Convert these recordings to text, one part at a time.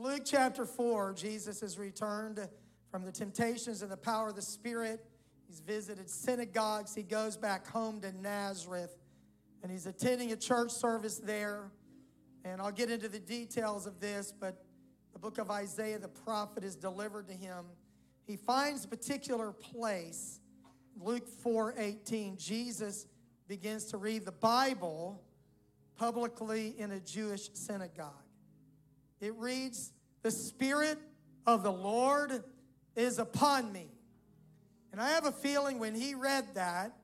Luke chapter 4, Jesus has returned from the temptations and the power of the Spirit. He's visited synagogues. He goes back home to Nazareth and he's attending a church service there. And I'll get into the details of this, but the book of Isaiah, the prophet, is delivered to him. He finds a particular place, Luke 4 18. Jesus begins to read the Bible publicly in a Jewish synagogue. It reads, The Spirit of the Lord is upon me. And I have a feeling when he read that,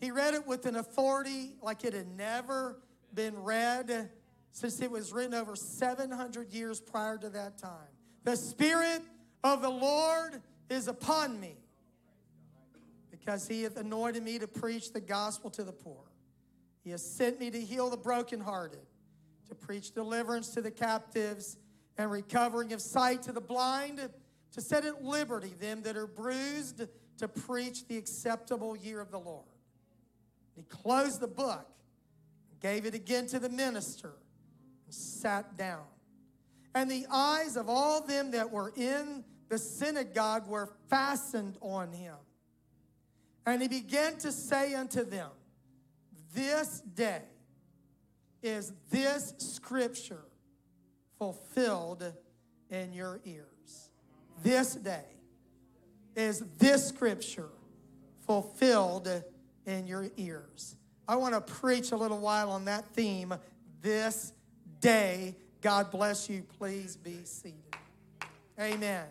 he read it with an authority like it had never been read since it was written over 700 years prior to that time. The Spirit of the Lord is upon me because he hath anointed me to preach the gospel to the poor. He has sent me to heal the brokenhearted, to preach deliverance to the captives, and recovering of sight to the blind, to set at liberty them that are bruised, to preach the acceptable year of the Lord. He closed the book, gave it again to the minister, and sat down. And the eyes of all them that were in the synagogue were fastened on him. And he began to say unto them, This day is this scripture fulfilled in your ears. This day is this scripture fulfilled in your ears. I want to preach a little while on that theme this day. God bless you. Please be seated. Amen.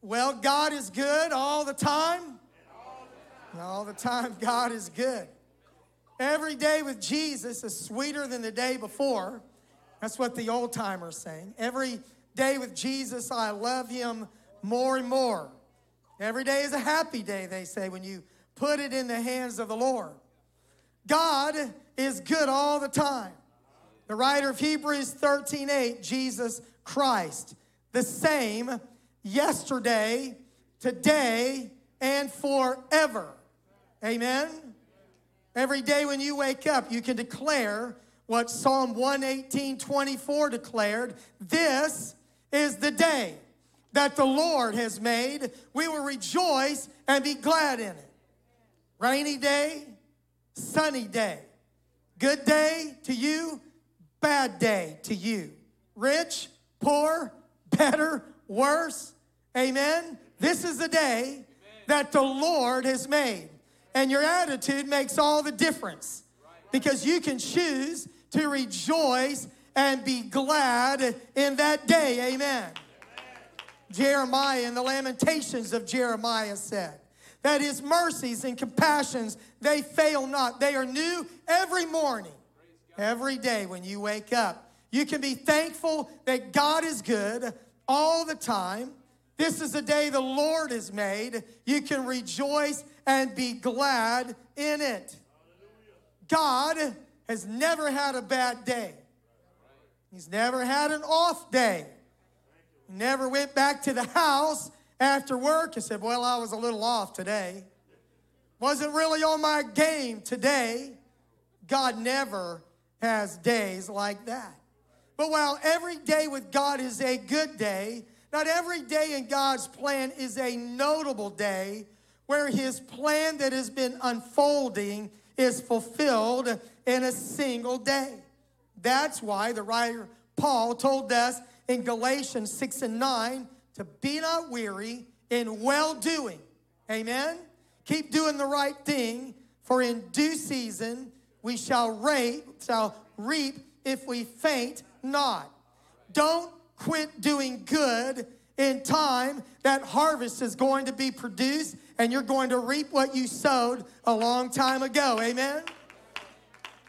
Well, God is good all the time. All the time, God is good. Every day with Jesus is sweeter than the day before. That's what the old timers saying. Every day with Jesus, I love him more and more. Every day is a happy day, they say, when you put it in the hands of the Lord. God is good all the time. The writer of Hebrews 13 8, Jesus Christ, the same yesterday, today, and forever. Amen. Every day when you wake up, you can declare what Psalm 118 24 declared this is the day that the Lord has made. We will rejoice and be glad in it. Rainy day, sunny day. Good day to you, bad day to you. Rich, poor, better, worse. Amen. This is the day that the Lord has made. And your attitude makes all the difference because you can choose to rejoice and be glad in that day. Amen. Jeremiah in the Lamentations of Jeremiah said that his mercies and compassions, they fail not. They are new every morning, every day when you wake up. You can be thankful that God is good all the time. This is a day the Lord has made. You can rejoice and be glad in it. God has never had a bad day. He's never had an off day. Never went back to the house after work and said, Well, I was a little off today. Wasn't really on my game today. God never has days like that. But while every day with God is a good day, not every day in God's plan is a notable day where his plan that has been unfolding is fulfilled in a single day. That's why the writer Paul told us in Galatians 6 and 9 to be not weary in well doing. Amen. Keep doing the right thing, for in due season we shall reap, shall reap if we faint not. Don't quit doing good in time that harvest is going to be produced and you're going to reap what you sowed a long time ago. Amen.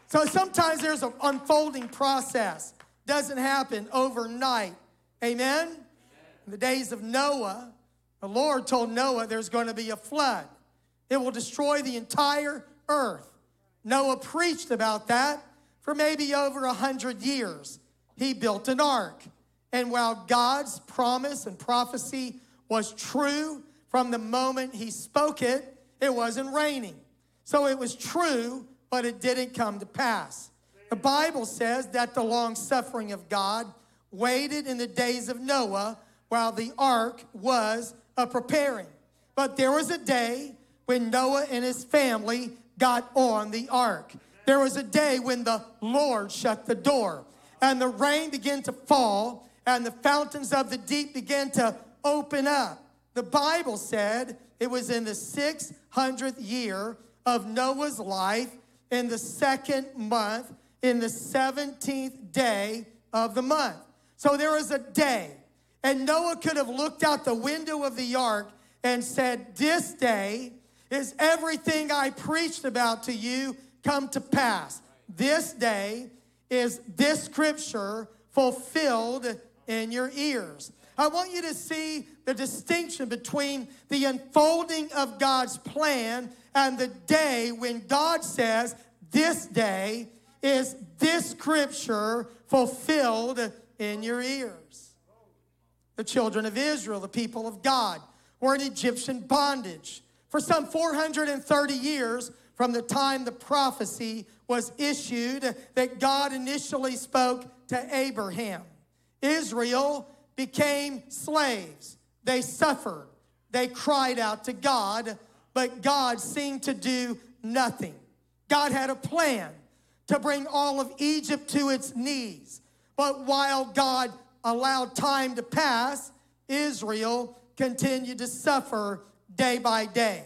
So sometimes there's an unfolding process doesn't happen overnight. Amen? In the days of Noah, the Lord told Noah there's going to be a flood. It will destroy the entire earth. Noah preached about that for maybe over a hundred years. He built an ark. And while God's promise and prophecy was true from the moment he spoke it, it wasn't raining. So it was true, but it didn't come to pass. The Bible says that the long suffering of God waited in the days of Noah while the ark was a preparing. But there was a day when Noah and his family got on the ark. There was a day when the Lord shut the door and the rain began to fall and the fountains of the deep began to open up. The Bible said it was in the 600th year of Noah's life in the second month in the 17th day of the month. So there was a day and Noah could have looked out the window of the ark and said, This day is everything I preached about to you come to pass. This day is this scripture fulfilled in your ears. I want you to see the distinction between the unfolding of God's plan and the day when God says, This day is this scripture fulfilled in your ears the children of Israel, the people of God, were in Egyptian bondage for some 430 years from the time the prophecy was issued that God initially spoke to Abraham. Israel became slaves. They suffered. They cried out to God, but God seemed to do nothing. God had a plan to bring all of Egypt to its knees. But while God allowed time to pass, Israel continued to suffer day by day.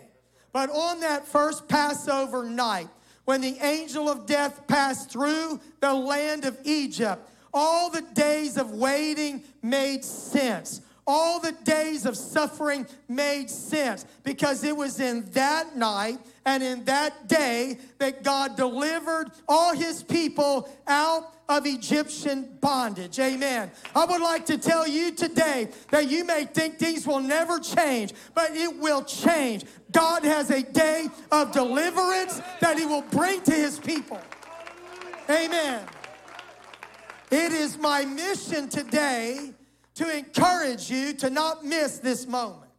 But on that first Passover night, when the angel of death passed through the land of Egypt, all the days of waiting made sense. All the days of suffering made sense because it was in that night and in that day that God delivered all his people out of Egyptian bondage. Amen. I would like to tell you today that you may think things will never change, but it will change. God has a day of deliverance that he will bring to his people. Amen. It is my mission today to encourage you to not miss this moment.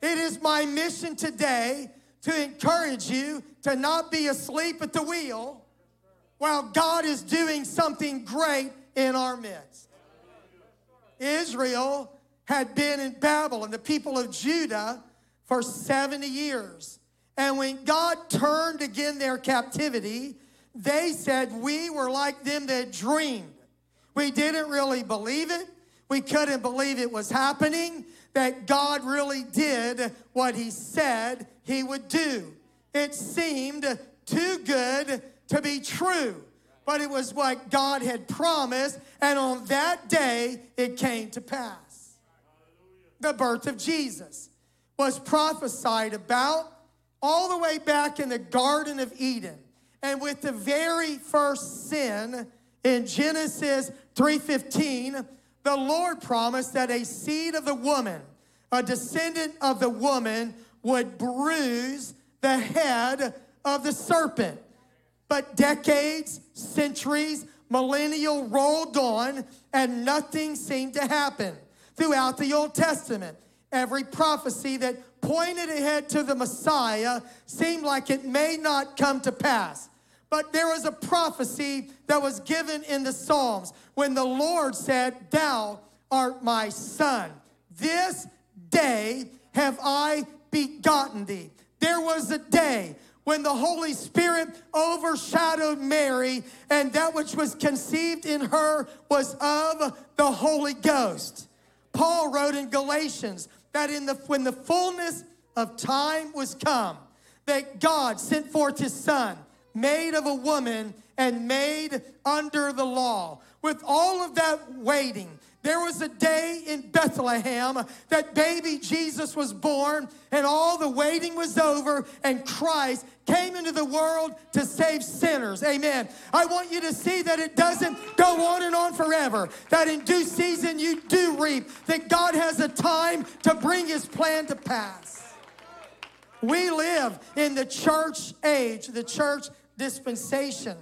It is my mission today to encourage you to not be asleep at the wheel while God is doing something great in our midst. Israel had been in Babel and the people of Judah for 70 years. And when God turned again their captivity, they said, We were like them that dreamed. We didn't really believe it. We couldn't believe it was happening, that God really did what He said He would do. It seemed too good to be true, but it was what God had promised, and on that day it came to pass. The birth of Jesus was prophesied about all the way back in the Garden of Eden. And with the very first sin in Genesis 3:15, the Lord promised that a seed of the woman, a descendant of the woman, would bruise the head of the serpent. But decades, centuries, millennial rolled on, and nothing seemed to happen. Throughout the Old Testament, every prophecy that pointed ahead to the Messiah seemed like it may not come to pass. But there was a prophecy that was given in the Psalms when the Lord said, Thou art my son. This day have I begotten thee. There was a day when the Holy Spirit overshadowed Mary, and that which was conceived in her was of the Holy Ghost. Paul wrote in Galatians that in the when the fullness of time was come, that God sent forth his son, made of a woman and made under the law. With all of that waiting, there was a day in Bethlehem that baby Jesus was born, and all the waiting was over, and Christ came into the world to save sinners. Amen. I want you to see that it doesn't go on and on forever, that in due season you do reap, that God has a time to bring his plan to pass. We live in the church age, the church dispensation.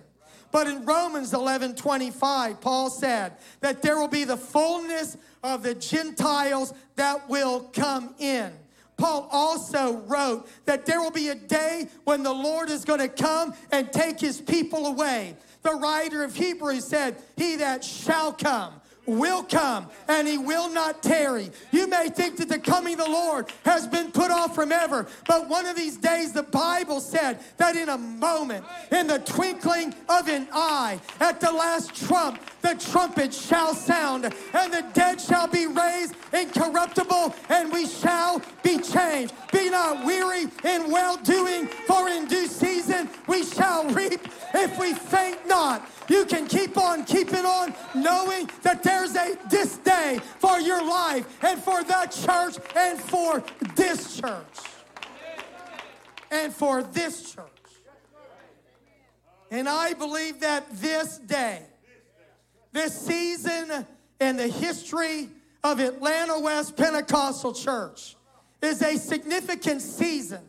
But in Romans 11 25, Paul said that there will be the fullness of the Gentiles that will come in. Paul also wrote that there will be a day when the Lord is going to come and take his people away. The writer of Hebrews said, He that shall come will come and he will not tarry. You may think that the coming of the Lord has been put off from ever, but one of these days the Bible said that in a moment, in the twinkling of an eye, at the last trump, the trumpet shall sound, and the dead shall be raised incorruptible, and we shall be changed. Be not weary in well doing, for in due season we shall reap if we faint not. You can keep on keeping on knowing that there's a this day for your life and for the church and for this church. And for this church. And I believe that this day, this season in the history of Atlanta West Pentecostal Church is a significant season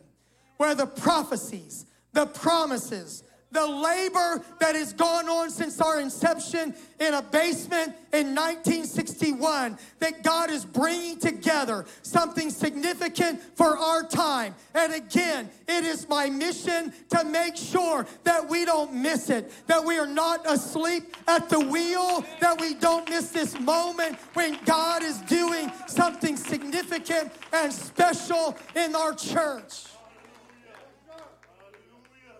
where the prophecies, the promises, the labor that has gone on since our inception in a basement in 1961 that God is bringing together something significant for our time. And again, it is my mission to make sure that we don't miss it, that we are not asleep at the wheel, that we don't miss this moment when God is doing something significant and special in our church.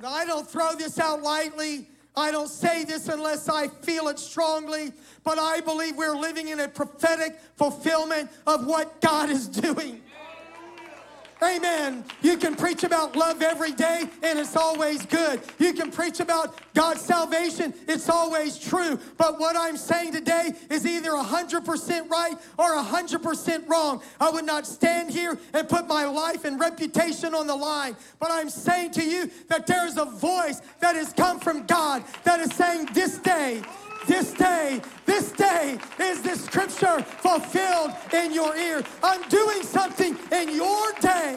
I don't throw this out lightly. I don't say this unless I feel it strongly, but I believe we're living in a prophetic fulfillment of what God is doing. Amen. You can preach about love every day and it's always good. You can preach about God's salvation, it's always true. But what I'm saying today is either 100% right or 100% wrong. I would not stand here and put my life and reputation on the line. But I'm saying to you that there is a voice that has come from God that is saying this day, this day, this day is the scripture fulfilled in your ear. I'm doing something in your day,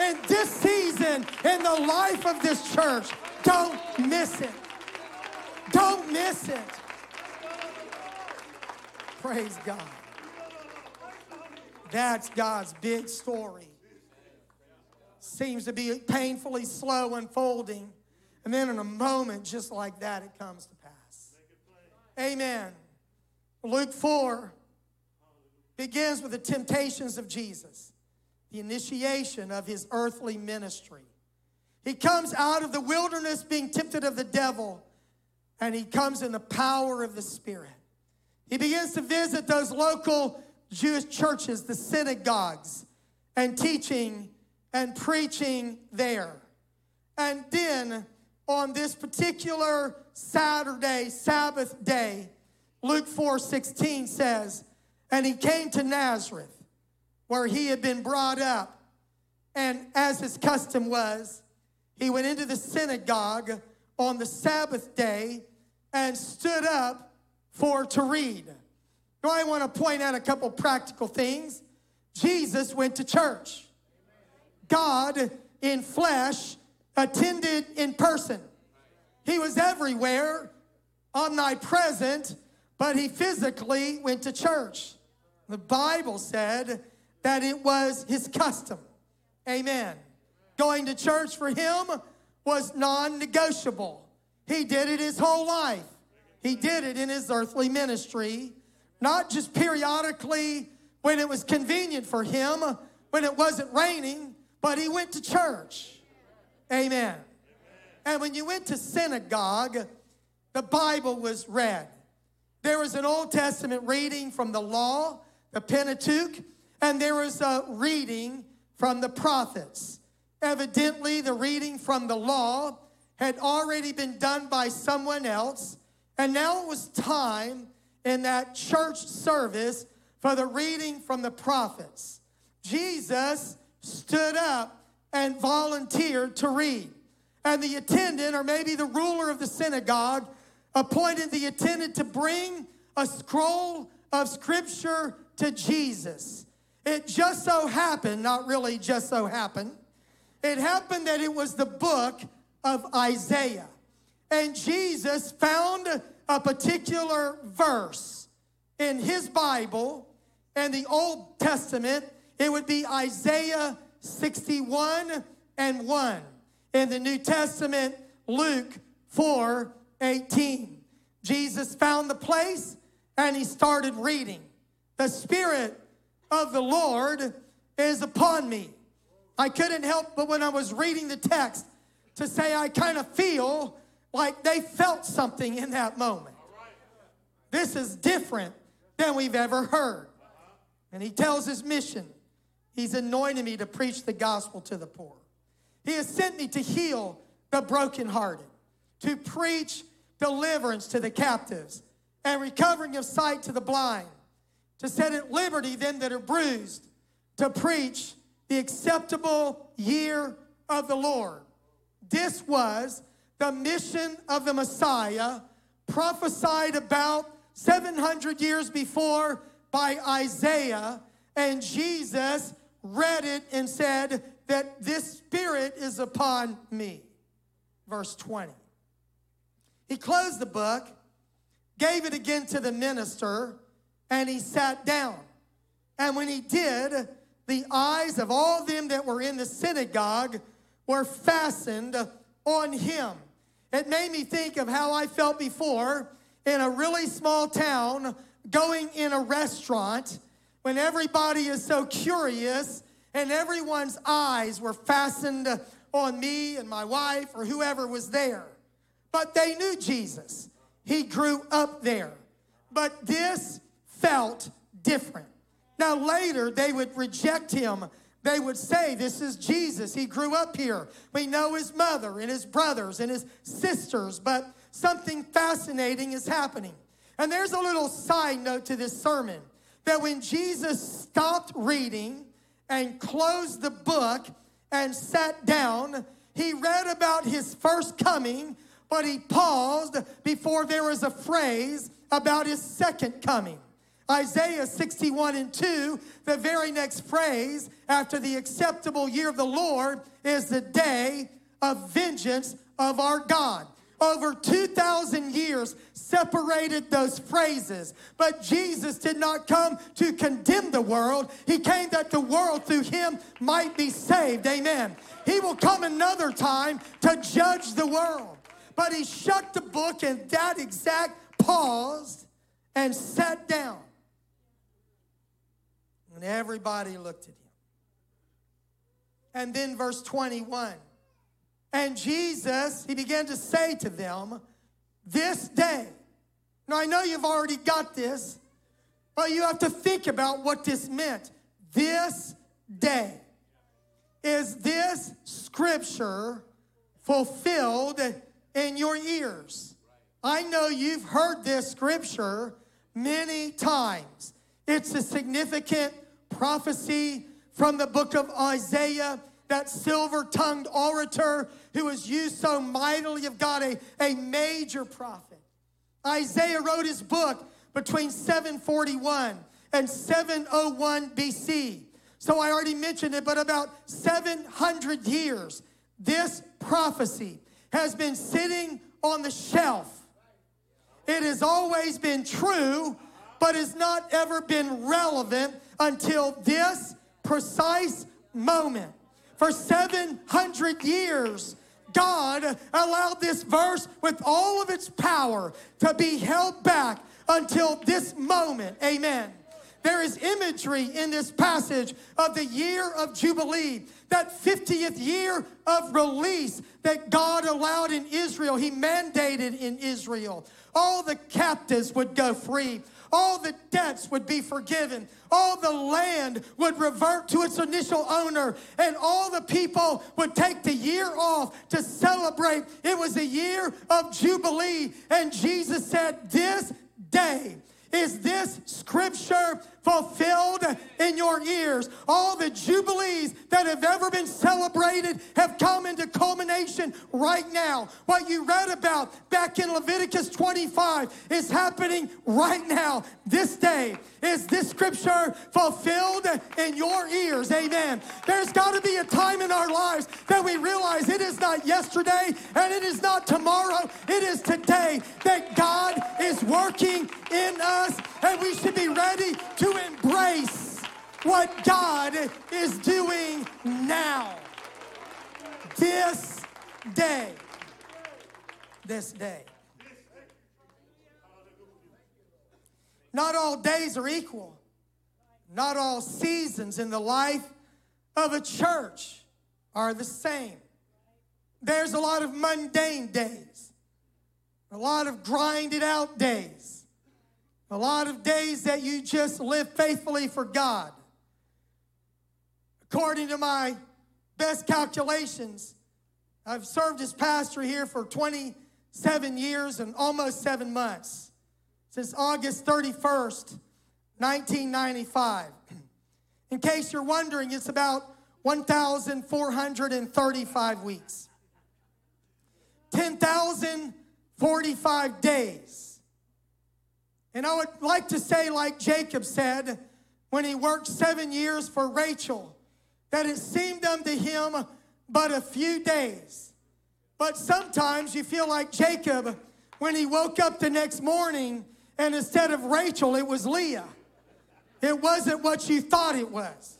in this season, in the life of this church. Don't miss it. Don't miss it. Praise God. That's God's big story. Seems to be painfully slow unfolding. And then in a moment, just like that, it comes to pass. Amen. Luke 4 begins with the temptations of Jesus, the initiation of his earthly ministry. He comes out of the wilderness being tempted of the devil, and he comes in the power of the Spirit. He begins to visit those local Jewish churches, the synagogues, and teaching and preaching there. And then on this particular Saturday, Sabbath day, Luke 4 16 says, And he came to Nazareth, where he had been brought up. And as his custom was, he went into the synagogue on the Sabbath day and stood up for to read. Now, I want to point out a couple practical things. Jesus went to church. God in flesh attended in person. He was everywhere, omnipresent, but he physically went to church. The Bible said that it was his custom. Amen. Going to church for him was non negotiable. He did it his whole life. He did it in his earthly ministry, not just periodically when it was convenient for him, when it wasn't raining, but he went to church. Amen. And when you went to synagogue, the Bible was read. There was an Old Testament reading from the law, the Pentateuch, and there was a reading from the prophets. Evidently, the reading from the law had already been done by someone else, and now it was time in that church service for the reading from the prophets. Jesus stood up and volunteered to read. And the attendant, or maybe the ruler of the synagogue, appointed the attendant to bring a scroll of scripture to Jesus. It just so happened, not really just so happened, it happened that it was the book of Isaiah. And Jesus found a particular verse in his Bible and the Old Testament. It would be Isaiah 61 and 1. In the New Testament, Luke 4 18. Jesus found the place and he started reading. The Spirit of the Lord is upon me. I couldn't help but when I was reading the text to say I kind of feel like they felt something in that moment. This is different than we've ever heard. And he tells his mission. He's anointed me to preach the gospel to the poor. He has sent me to heal the brokenhearted, to preach deliverance to the captives, and recovering of sight to the blind, to set at liberty them that are bruised, to preach the acceptable year of the Lord. This was the mission of the Messiah prophesied about 700 years before by Isaiah, and Jesus read it and said that this spirit is upon me. Verse 20. He closed the book, gave it again to the minister, and he sat down. And when he did, the eyes of all them that were in the synagogue were fastened on him. It made me think of how I felt before in a really small town going in a restaurant when everybody is so curious and everyone's eyes were fastened on me and my wife or whoever was there. But they knew Jesus. He grew up there. But this felt different. Now, later, they would reject him. They would say, This is Jesus. He grew up here. We know his mother and his brothers and his sisters, but something fascinating is happening. And there's a little side note to this sermon that when Jesus stopped reading and closed the book and sat down, he read about his first coming, but he paused before there was a phrase about his second coming. Isaiah 61 and 2, the very next phrase after the acceptable year of the Lord is the day of vengeance of our God. Over 2,000 years separated those phrases. But Jesus did not come to condemn the world. He came that the world through him might be saved. Amen. He will come another time to judge the world. But he shut the book and that exact paused and sat down. And everybody looked at him. And then verse 21 and Jesus, he began to say to them, This day. Now I know you've already got this, but you have to think about what this meant. This day. Is this scripture fulfilled in your ears? I know you've heard this scripture many times. It's a significant prophecy from the book of Isaiah that silver tongued orator who was used so mightily of God, a, a major prophet. Isaiah wrote his book between 741 and 701 BC. So I already mentioned it, but about 700 years, this prophecy has been sitting on the shelf. It has always been true, but has not ever been relevant until this precise moment for 700 years, God allowed this verse with all of its power to be held back until this moment. Amen. There is imagery in this passage of the year of Jubilee, that 50th year of release that God allowed in Israel. He mandated in Israel. All the captives would go free all the debts would be forgiven, all the land would revert to its initial owner, and all the people would take the year off to celebrate. It was a year of Jubilee, and Jesus said, This day is this scripture fulfilled in your ears. All the jubilees that have ever been celebrated have come into culmination right now. What you read about back in Leviticus 25 is happening right now, this day. Is this scripture fulfilled in your ears? Amen. There's got to be a time in our lives that we realize it is not yesterday and it is not tomorrow, it is today that God is working in us and we should be ready to embrace what God is doing now. This day. This day. Not all days are equal. Not all seasons in the life of a church are the same. There's a lot of mundane days, a lot of grinded out days, a lot of days that you just live faithfully for God. According to my best calculations, I've served as pastor here for 27 years and almost seven months since August 31st, 1995. In case you're wondering, it's about 1,435 weeks, 10,045 days. And I would like to say, like Jacob said when he worked seven years for Rachel, that it seemed unto him but a few days. But sometimes you feel like Jacob when he woke up the next morning and instead of Rachel, it was Leah. It wasn't what you thought it was.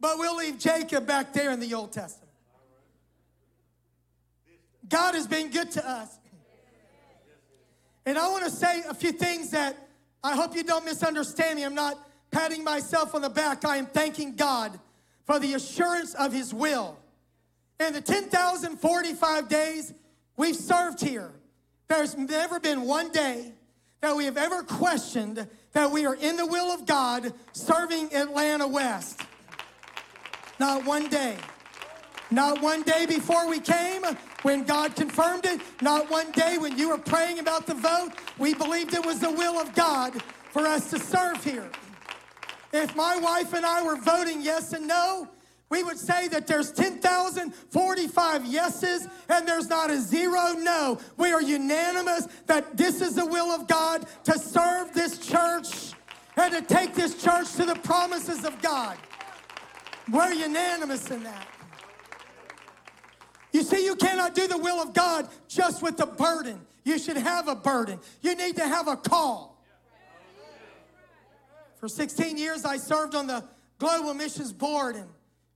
But we'll leave Jacob back there in the Old Testament. God has been good to us. And I want to say a few things that I hope you don't misunderstand me. I'm not patting myself on the back. I am thanking God for the assurance of His will. In the 10,045 days we've served here, there's never been one day that we have ever questioned that we are in the will of God serving Atlanta West. Not one day. Not one day before we came when God confirmed it. Not one day when you were praying about the vote. We believed it was the will of God for us to serve here. If my wife and I were voting yes and no, we would say that there's 10,045 yeses and there's not a zero no. We are unanimous that this is the will of God to serve this church and to take this church to the promises of God. We're unanimous in that. You see, you cannot do the will of God just with a burden. You should have a burden. You need to have a call. For 16 years, I served on the Global Missions Board, and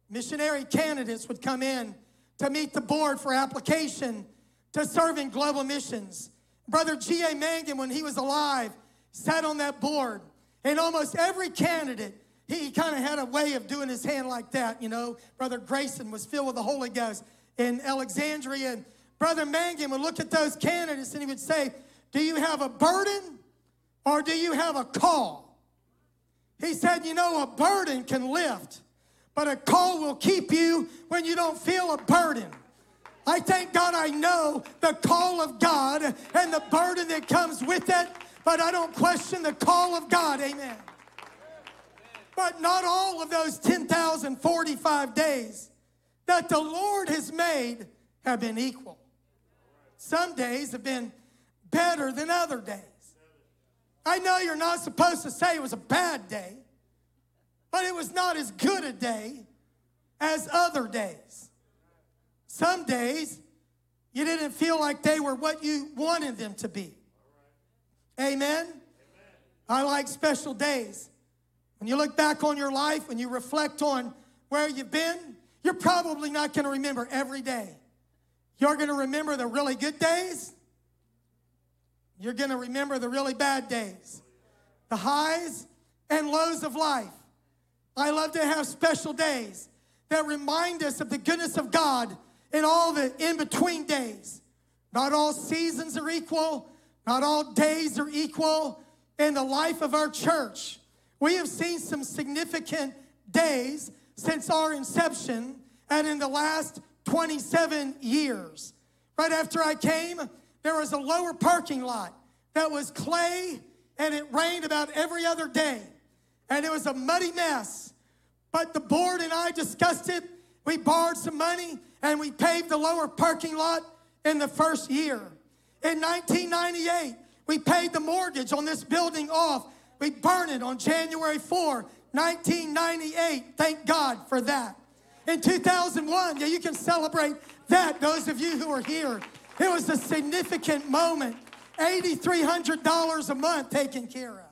missionary candidates would come in to meet the board for application to serve in global missions. Brother G.A. Mangun, when he was alive, sat on that board, and almost every candidate he kind of had a way of doing his hand like that, you know. Brother Grayson was filled with the Holy Ghost in Alexandria. And Brother Mangun would look at those candidates and he would say, Do you have a burden or do you have a call? He said, You know, a burden can lift, but a call will keep you when you don't feel a burden. I thank God I know the call of God and the burden that comes with it, but I don't question the call of God. Amen. But not all of those 10,045 days that the Lord has made have been equal. Some days have been better than other days. I know you're not supposed to say it was a bad day, but it was not as good a day as other days. Some days you didn't feel like they were what you wanted them to be. Amen? I like special days. When you look back on your life, when you reflect on where you've been, you're probably not going to remember every day. You're going to remember the really good days. You're going to remember the really bad days, the highs and lows of life. I love to have special days that remind us of the goodness of God in all the in between days. Not all seasons are equal, not all days are equal in the life of our church. We have seen some significant days since our inception and in the last 27 years. Right after I came, there was a lower parking lot that was clay and it rained about every other day. And it was a muddy mess. But the board and I discussed it. We borrowed some money and we paved the lower parking lot in the first year. In 1998, we paid the mortgage on this building off we burned it on January 4, 1998. Thank God for that. In 2001, yeah, you can celebrate that, those of you who are here. It was a significant moment $8,300 a month taken care of.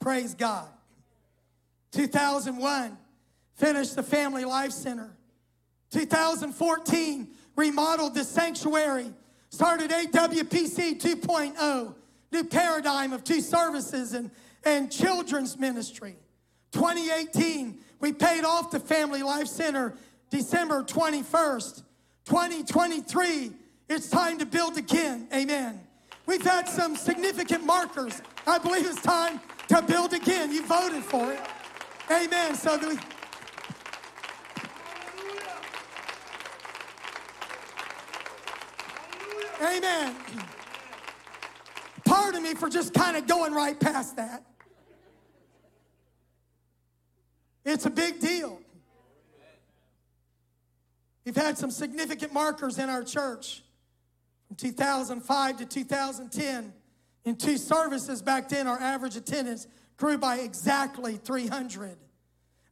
Praise God. 2001, finished the Family Life Center. 2014, remodeled the sanctuary, started AWPC 2.0, new paradigm of two services and, and children's ministry. 2018, we paid off the Family Life Center December 21st. 2023, it's time to build again. Amen. We've had some significant markers. I believe it's time to build again. You voted for it. Amen. So we. Amen. Pardon me for just kind of going right past that. It's a big deal. We've had some significant markers in our church from 2005 to 2010. In two services back then, our average attendance grew by exactly 300.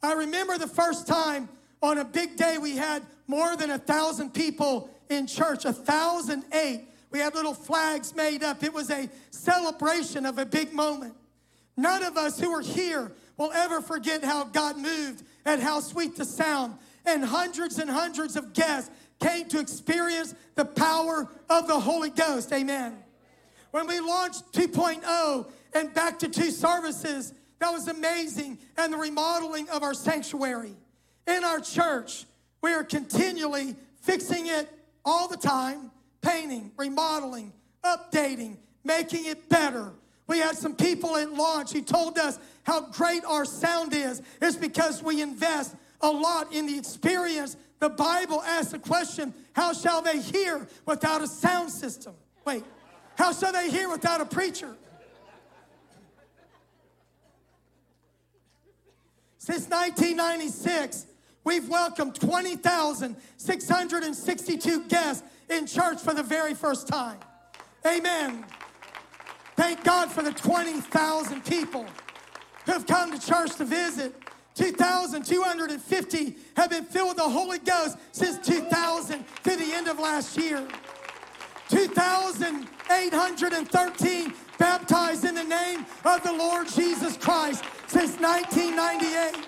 I remember the first time on a big day we had more than a thousand people in church, a thousand eight. We had little flags made up. It was a celebration of a big moment. None of us who are here will ever forget how God moved and how sweet the sound and hundreds and hundreds of guests came to experience the power of the Holy Ghost. Amen. When we launched 2.0 and back to two services, that was amazing. And the remodeling of our sanctuary. In our church, we are continually fixing it all the time, painting, remodeling, updating, making it better. We had some people at launch who told us how great our sound is. It's because we invest a lot in the experience. The Bible asks the question how shall they hear without a sound system? Wait, how shall they hear without a preacher? Since 1996, we've welcomed 20,662 guests in church for the very first time. Amen. Thank God for the 20,000 people who have come to church to visit. 2,250 have been filled with the Holy Ghost since 2000 to the end of last year. 2,813 baptized in the name of the Lord Jesus Christ since 1998.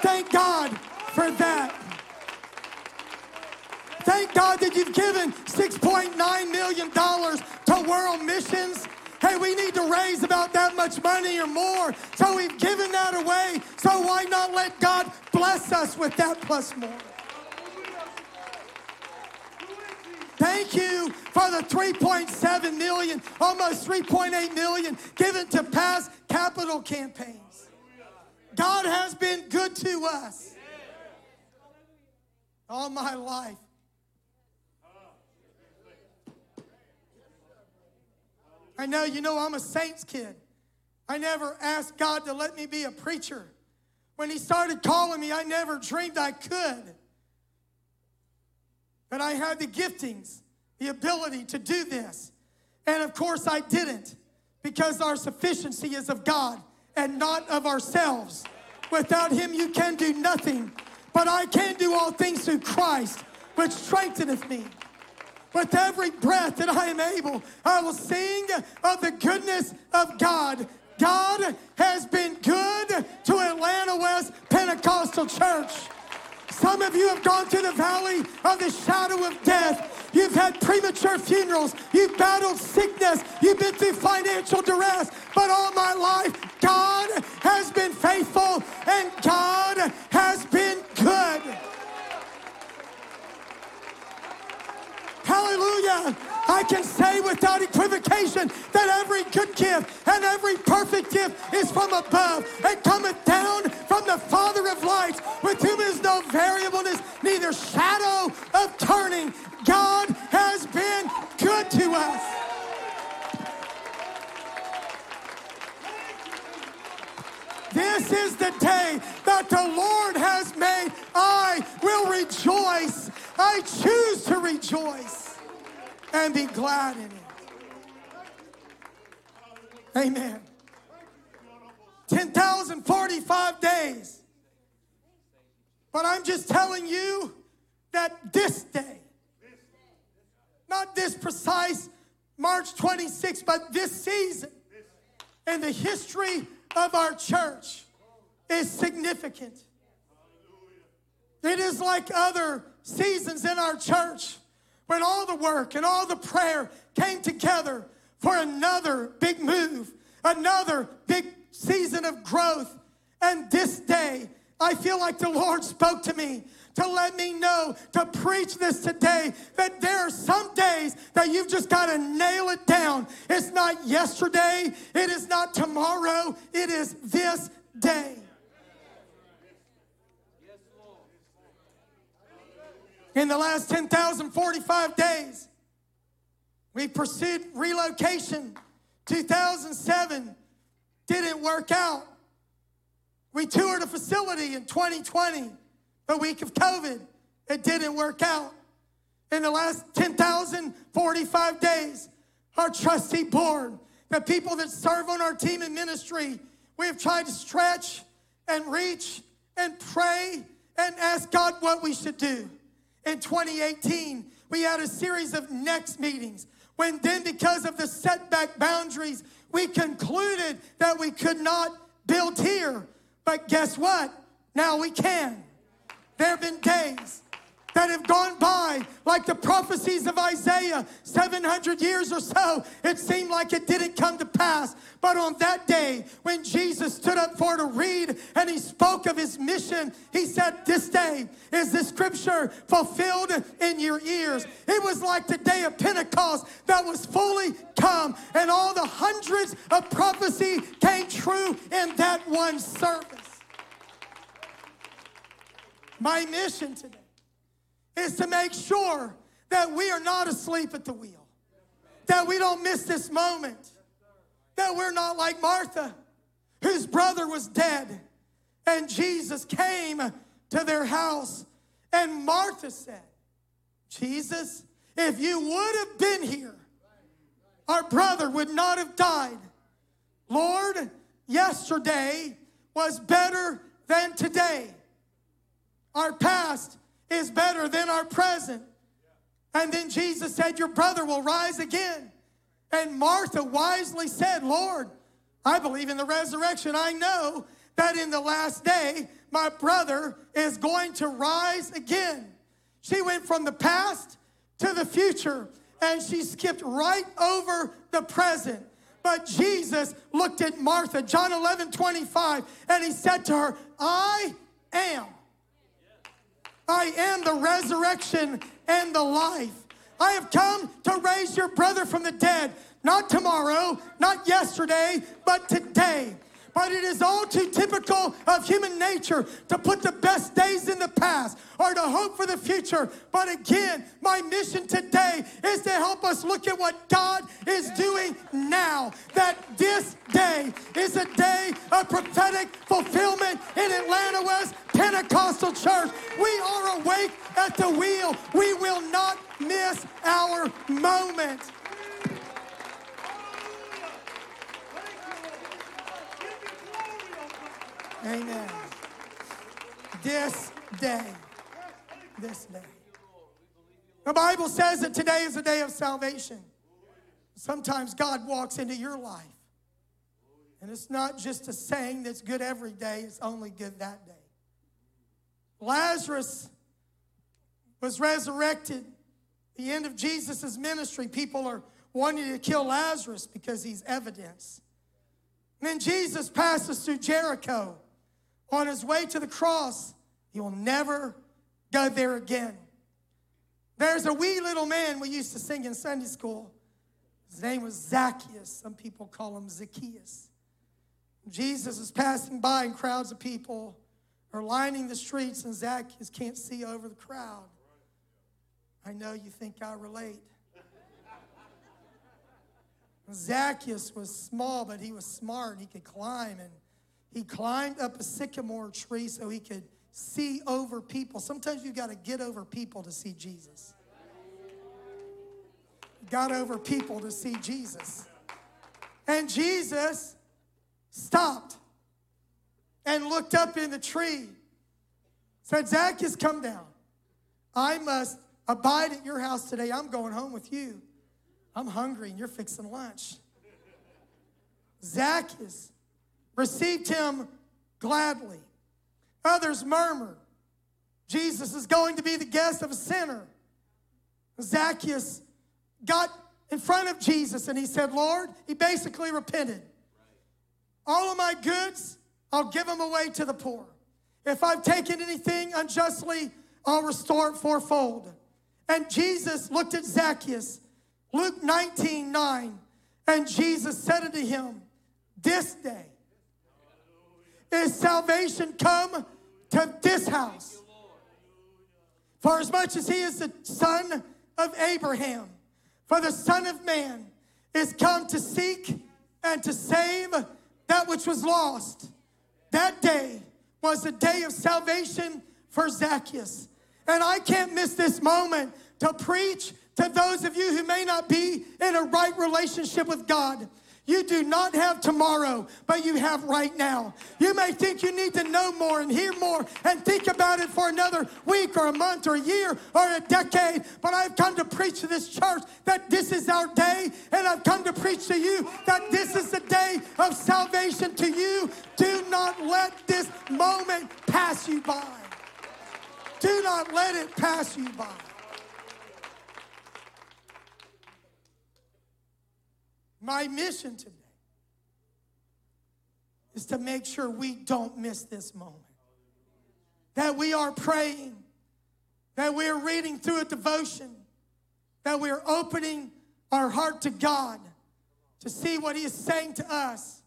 Thank God for that. Thank God that you've given $6.9 million to world missions Hey, we need to raise about that much money or more. So we've given that away. So why not let God bless us with that plus more? Thank you for the 3.7 million, almost 3.8 million given to past capital campaigns. God has been good to us all my life. I know you know I'm a Saints kid. I never asked God to let me be a preacher. When He started calling me, I never dreamed I could. But I had the giftings, the ability to do this. And of course, I didn't because our sufficiency is of God and not of ourselves. Without Him, you can do nothing. But I can do all things through Christ, which strengtheneth me. With every breath that I am able, I will sing of the goodness of God. God has been good to Atlanta West Pentecostal Church. Some of you have gone through the valley of the shadow of death. You've had premature funerals. You've battled sickness. You've been through financial duress. But all my without equivocation that every good gift and every perfect gift is from above and cometh down from the Father of lights, with whom is no variableness, neither shadow of turning. God has been good to us. This is the day that the Lord has made. I will rejoice I choose to rejoice and be glad in it. Amen. 10,045 days. But I'm just telling you that this day, not this precise March 26th, but this season in the history of our church is significant. It is like other seasons in our church when all the work and all the prayer came together for another big move, another big season of growth. And this day, I feel like the Lord spoke to me to let me know to preach this today that there are some days that you've just got to nail it down. It's not yesterday, it is not tomorrow, it is this day. In the last 10,045 days, we pursued relocation. 2007 didn't work out. We toured a facility in 2020, the week of COVID. It didn't work out. In the last 10,045 days, our trustee board, the people that serve on our team in ministry, we have tried to stretch and reach and pray and ask God what we should do in 2018, we had a series of next meetings. When then, because of the setback boundaries, we concluded that we could not build here. But guess what? Now we can. There have been days that have gone by, like the prophecies of Isaiah, 700 years or so, it seemed like it didn't come to pass. But on that day, when Jesus stood up for to read and he spoke of his mission, he said, This day is the scripture fulfilled in your ears. It was like the day of Pentecost that was fully come, and all the hundreds of prophecy came true in that one service. My mission today is to make sure that we are not asleep at the wheel, that we don't miss this moment, that we're not like Martha, whose brother was dead, and Jesus came to their house. And Martha said, Jesus, if you would have been here, our brother would not have died. Lord, yesterday was better than today. Our past is better than our present. And then Jesus said, Your brother will rise again. And Martha wisely said, Lord, I believe in the resurrection. I know that in the last day, my brother is going to rise again. She went from the past to the future and she skipped right over the present. But Jesus looked at Martha, John 11, 25, and he said to her, I am I am the resurrection and the life. I have come to raise your brother from the dead, not tomorrow, not yesterday, but today. But it is all too typical of human nature to put the best days in the past or to hope for the future. But again, my mission today is to help us look at what God is doing now. That this day is a day of prophetic fulfillment in Atlanta West Pentecostal Church. We are awake at the wheel. We will not miss our moment. Amen. This day. This day. The Bible says that today is a day of salvation. Sometimes God walks into your life. And it's not just a saying that's good every day, it's only good that day. Lazarus was resurrected. The end of Jesus' ministry, people are wanting to kill Lazarus because he's evidence. And then Jesus passes through Jericho on his way to the cross, he will never go there again. There's a wee little man we used to sing in Sunday school. His name was Zacchaeus. Some people call him Zacchaeus. Jesus is passing by, and crowds of people are lining the streets, and Zacchaeus can't see over the crowd. I know you think I relate. Zacchaeus was small, but he was smart. He could climb, and he climbed up a sycamore tree so he could see over people. Sometimes you've got to get over people to see Jesus. Got over people to see Jesus. And Jesus stopped and looked up in the tree. Said, Zacchaeus, come down. I must abide at your house today. I'm going home with you. I'm hungry and you're fixing lunch. Zacchaeus received him gladly. Others murmured, Jesus is going to be the guest of a sinner. Zacchaeus got in front of Jesus and he said, Lord, he basically repented. All of my goods, I'll give them away to the poor. If I've taken anything unjustly, I'll restore it fourfold. And Jesus looked at Zacchaeus, Luke 19 9, and Jesus said unto him, This day is salvation come to this house. For as much as he is the son of Abraham, for the Son of Man is come to seek and to save that which was lost. That day was a day of salvation for Zacchaeus. And I can't miss this moment to preach to those of you who may not be in a right relationship with God. You do not have tomorrow, but you have right now. You may think you need to know more and hear more and think about it for another week or a month or a year or a decade, but I've come to preach to this church that this is our day, and I've come to preach to you that this is the day of salvation to you. Do not let this moment pass you by. Do not let it pass you by. My mission today is to make sure we don't miss this moment. That we are praying, that we are reading through a devotion, that we are opening our heart to God to see what He is saying to us.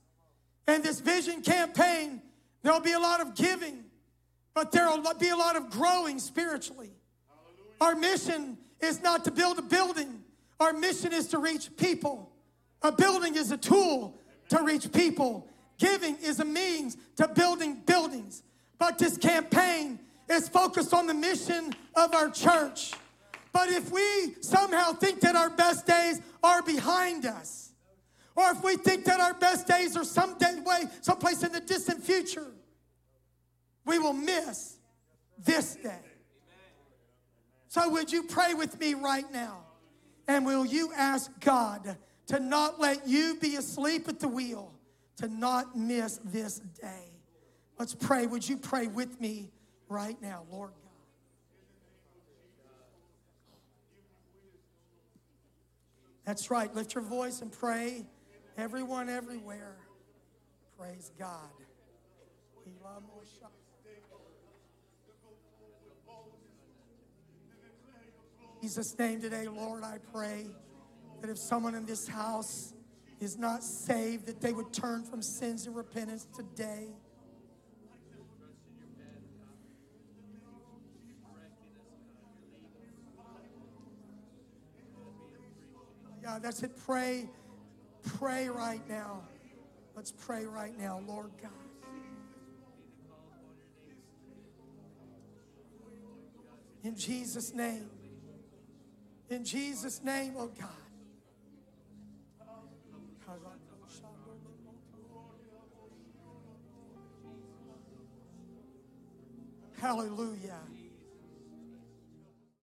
And this vision campaign, there'll be a lot of giving, but there'll be a lot of growing spiritually. Our mission is not to build a building, our mission is to reach people. A building is a tool to reach people. Giving is a means to building buildings. But this campaign is focused on the mission of our church. But if we somehow think that our best days are behind us, or if we think that our best days are some way, someplace in the distant future, we will miss this day. So, would you pray with me right now? And will you ask God? To not let you be asleep at the wheel, to not miss this day. Let's pray. Would you pray with me right now, Lord God? That's right. Lift your voice and pray. Everyone, everywhere. Praise God. Jesus' name today, Lord, I pray that if someone in this house is not saved, that they would turn from sins and repentance today. God, that's it. Pray, pray right now. Let's pray right now, Lord God. In Jesus' name. In Jesus' name, oh God. Hallelujah.